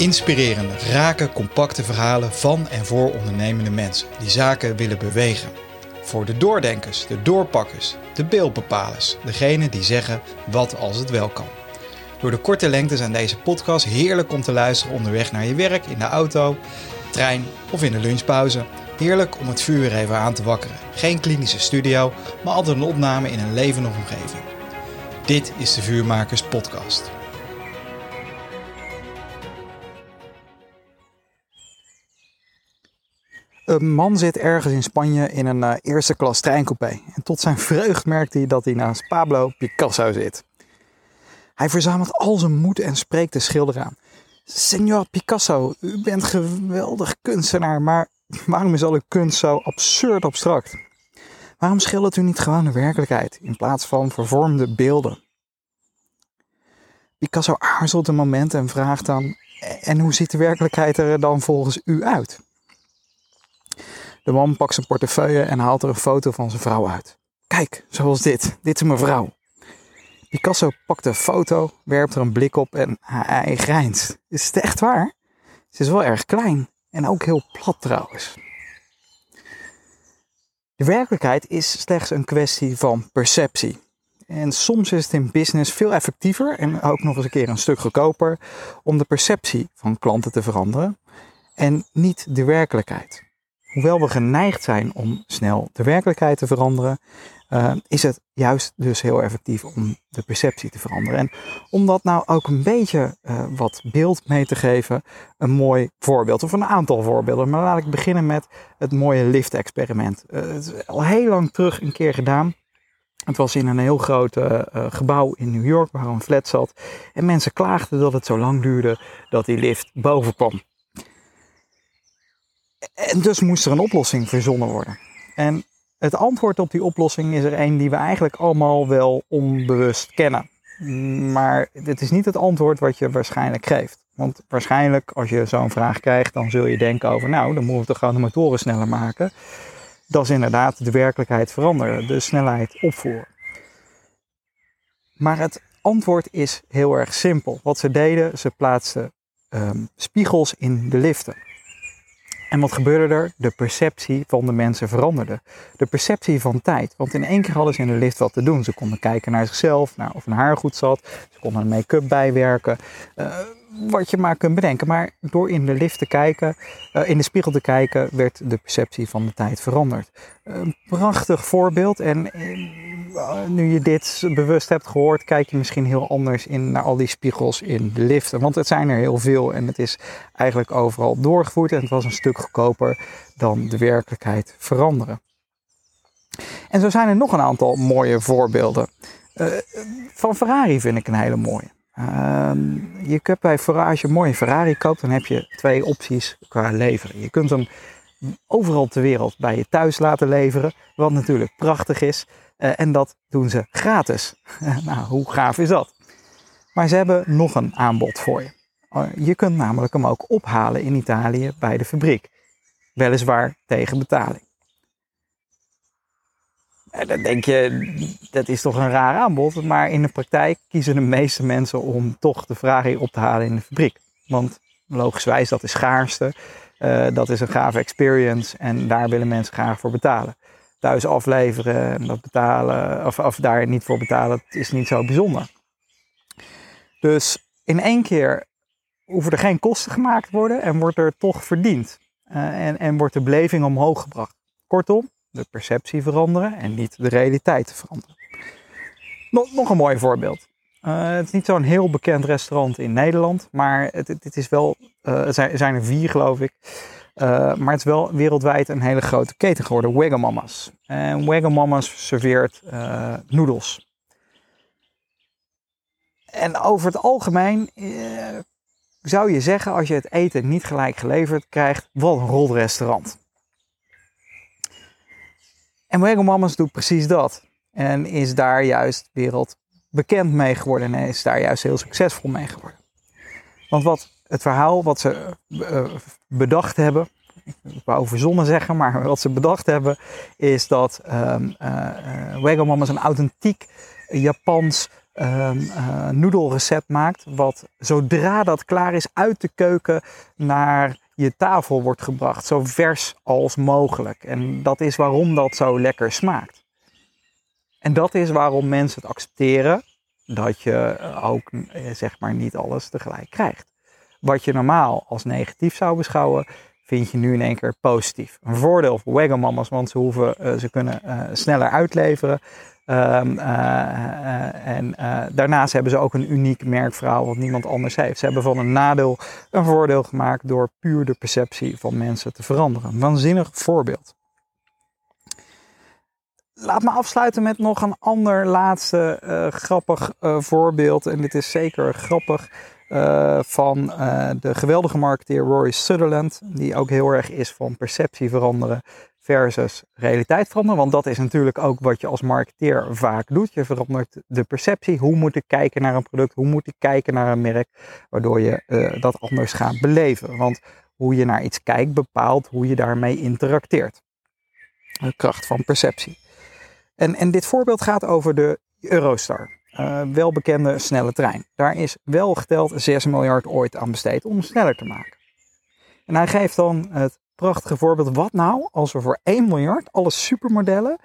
Inspirerende, rake, compacte verhalen van en voor ondernemende mensen die zaken willen bewegen. Voor de doordenkers, de doorpakkers, de beeldbepalers, degenen die zeggen wat als het wel kan. Door de korte lengte zijn deze podcasts heerlijk om te luisteren onderweg naar je werk, in de auto, trein of in de lunchpauze. Heerlijk om het vuur even aan te wakkeren. Geen klinische studio, maar altijd een opname in een levende omgeving. Dit is de Vuurmakers Podcast. Een man zit ergens in Spanje in een uh, eerste klas treincoupé. En tot zijn vreugd merkt hij dat hij naast Pablo Picasso zit. Hij verzamelt al zijn moed en spreekt de schilder aan. Senor Picasso, u bent geweldig kunstenaar, maar waarom is al uw kunst zo absurd abstract? Waarom schildert u niet gewoon de werkelijkheid in plaats van vervormde beelden? Picasso aarzelt een moment en vraagt dan: En hoe ziet de werkelijkheid er dan volgens u uit? De man pakt zijn portefeuille en haalt er een foto van zijn vrouw uit. Kijk, zoals dit. Dit is mijn vrouw. Picasso pakt de foto, werpt er een blik op en hij grijnt. Is het echt waar? Ze is wel erg klein en ook heel plat trouwens. De werkelijkheid is slechts een kwestie van perceptie. En soms is het in business veel effectiever en ook nog eens een keer een stuk goedkoper om de perceptie van klanten te veranderen en niet de werkelijkheid. Hoewel we geneigd zijn om snel de werkelijkheid te veranderen, uh, is het juist dus heel effectief om de perceptie te veranderen. En om dat nou ook een beetje uh, wat beeld mee te geven, een mooi voorbeeld of een aantal voorbeelden. Maar laat ik beginnen met het mooie lift-experiment. Uh, het is al heel lang terug een keer gedaan. Het was in een heel groot gebouw in New York waar een flat zat. En mensen klaagden dat het zo lang duurde dat die lift boven kwam. En dus moest er een oplossing verzonnen worden. En het antwoord op die oplossing is er een die we eigenlijk allemaal wel onbewust kennen. Maar dit is niet het antwoord wat je waarschijnlijk geeft. Want waarschijnlijk als je zo'n vraag krijgt, dan zul je denken over, nou, dan moeten we gewoon de motoren sneller maken. Dat is inderdaad de werkelijkheid veranderen, de snelheid opvoeren. Maar het antwoord is heel erg simpel. Wat ze deden, ze plaatsten um, spiegels in de liften. En wat gebeurde er? De perceptie van de mensen veranderde. De perceptie van tijd. Want in één keer hadden ze in de lift wat te doen. Ze konden kijken naar zichzelf, naar of hun haar goed zat. Ze konden make-up bijwerken. Uh, wat je maar kunt bedenken. Maar door in de lift te kijken, uh, in de spiegel te kijken, werd de perceptie van de tijd veranderd. Een prachtig voorbeeld. En uh, nu je dit bewust hebt gehoord, kijk je misschien heel anders in naar al die spiegels in de liften. Want het zijn er heel veel en het is eigenlijk overal doorgevoerd. En het was een stuk goedkoper dan de werkelijkheid veranderen. En zo zijn er nog een aantal mooie voorbeelden. Uh, van Ferrari vind ik een hele mooie. Uh, je kunt bij als je een Ferrari koopt, dan heb je twee opties qua leveren. Je kunt hem overal ter wereld bij je thuis laten leveren, wat natuurlijk prachtig is. Uh, en dat doen ze gratis. nou, hoe gaaf is dat? Maar ze hebben nog een aanbod voor je. Uh, je kunt namelijk hem ook ophalen in Italië bij de fabriek. Weliswaar tegen betaling. Dan denk je, dat is toch een raar aanbod. Maar in de praktijk kiezen de meeste mensen om toch de Ferrari op te halen in de fabriek. Want logischwijs, dat is schaarste. Uh, dat is een gave experience en daar willen mensen graag voor betalen. Thuis afleveren en dat betalen, of, of daar niet voor betalen, is niet zo bijzonder. Dus in één keer hoeven er geen kosten gemaakt worden en wordt er toch verdiend. Uh, en, en wordt de beleving omhoog gebracht. Kortom, de perceptie veranderen en niet de realiteit veranderen. Nog, nog een mooi voorbeeld. Uh, het is niet zo'n heel bekend restaurant in Nederland, maar het, is wel, uh, er zijn, er vier geloof ik. Uh, maar het is wel wereldwijd een hele grote keten geworden, Wagamama's. En Wagamama's serveert noedels. En over het algemeen zou je zeggen, als je het eten niet gelijk geleverd krijgt, wat een rol restaurant. En Wagamama's doet precies dat. En is daar juist wereldbekend mee geworden. En is daar juist heel succesvol mee geworden. Want wat het verhaal wat ze uh, bedacht hebben. Ik wou verzonnen zeggen, maar wat ze bedacht hebben. Is dat um, uh, een authentiek Japans um, noedelrecept maakt, wat zodra dat klaar is uit de keuken naar je tafel wordt gebracht, zo vers als mogelijk. En dat is waarom dat zo lekker smaakt. En dat is waarom mensen het accepteren dat je ook eh, zeg maar niet alles tegelijk krijgt. Wat je normaal als negatief zou beschouwen, vind je nu in één keer positief. Een voordeel voor Wagamama's, want ze, hoeven, uh, ze kunnen uh, sneller uitleveren. Um, uh, en daarnaast hebben ze ook een uniek merkverhaal wat niemand anders heeft. Ze hebben van een nadeel een voordeel gemaakt door puur de perceptie van mensen te veranderen. Een waanzinnig voorbeeld. Laat me afsluiten met nog een ander laatste grappig voorbeeld. En dit is zeker grappig. Uh, van uh, de geweldige marketeer Rory Sutherland, die ook heel erg is van perceptie veranderen versus realiteit veranderen. Want dat is natuurlijk ook wat je als marketeer vaak doet. Je verandert de perceptie. Hoe moet ik kijken naar een product? Hoe moet ik kijken naar een merk? Waardoor je uh, dat anders gaat beleven. Want hoe je naar iets kijkt bepaalt hoe je daarmee interacteert. De kracht van perceptie. En, en dit voorbeeld gaat over de Eurostar uh, welbekende snelle trein. Daar is wel geteld 6 miljard ooit aan besteed om sneller te maken. En hij geeft dan het prachtige voorbeeld, wat nou als we voor 1 miljard alle supermodellen,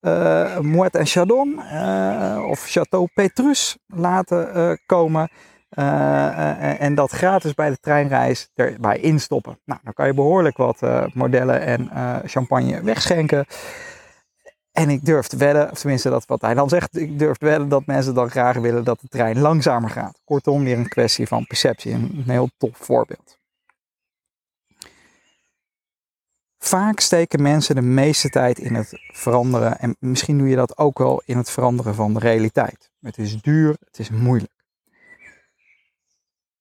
uh, Moët en Chandon uh, of Chateau Petrus laten komen en dat gratis bij de treinreis erbij instoppen. Nou, dan kan je behoorlijk wat modellen en champagne wegschenken. En ik durf te wedden, of tenminste dat wat hij dan zegt, ik durf te wedden dat mensen dan graag willen dat de trein langzamer gaat. Kortom, weer een kwestie van perceptie. Een heel tof voorbeeld. Vaak steken mensen de meeste tijd in het veranderen, en misschien doe je dat ook wel in het veranderen van de realiteit. Het is duur, het is moeilijk.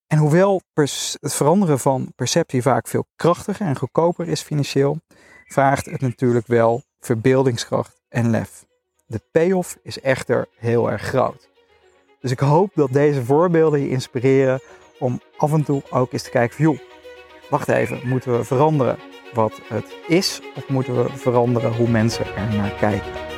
En hoewel het veranderen van perceptie vaak veel krachtiger en goedkoper is financieel, vraagt het natuurlijk wel verbeeldingskracht en lef. De payoff is echter heel erg groot. Dus ik hoop dat deze voorbeelden je inspireren om af en toe ook eens te kijken van joh, wacht even, moeten we veranderen wat het is of moeten we veranderen hoe mensen er naar kijken?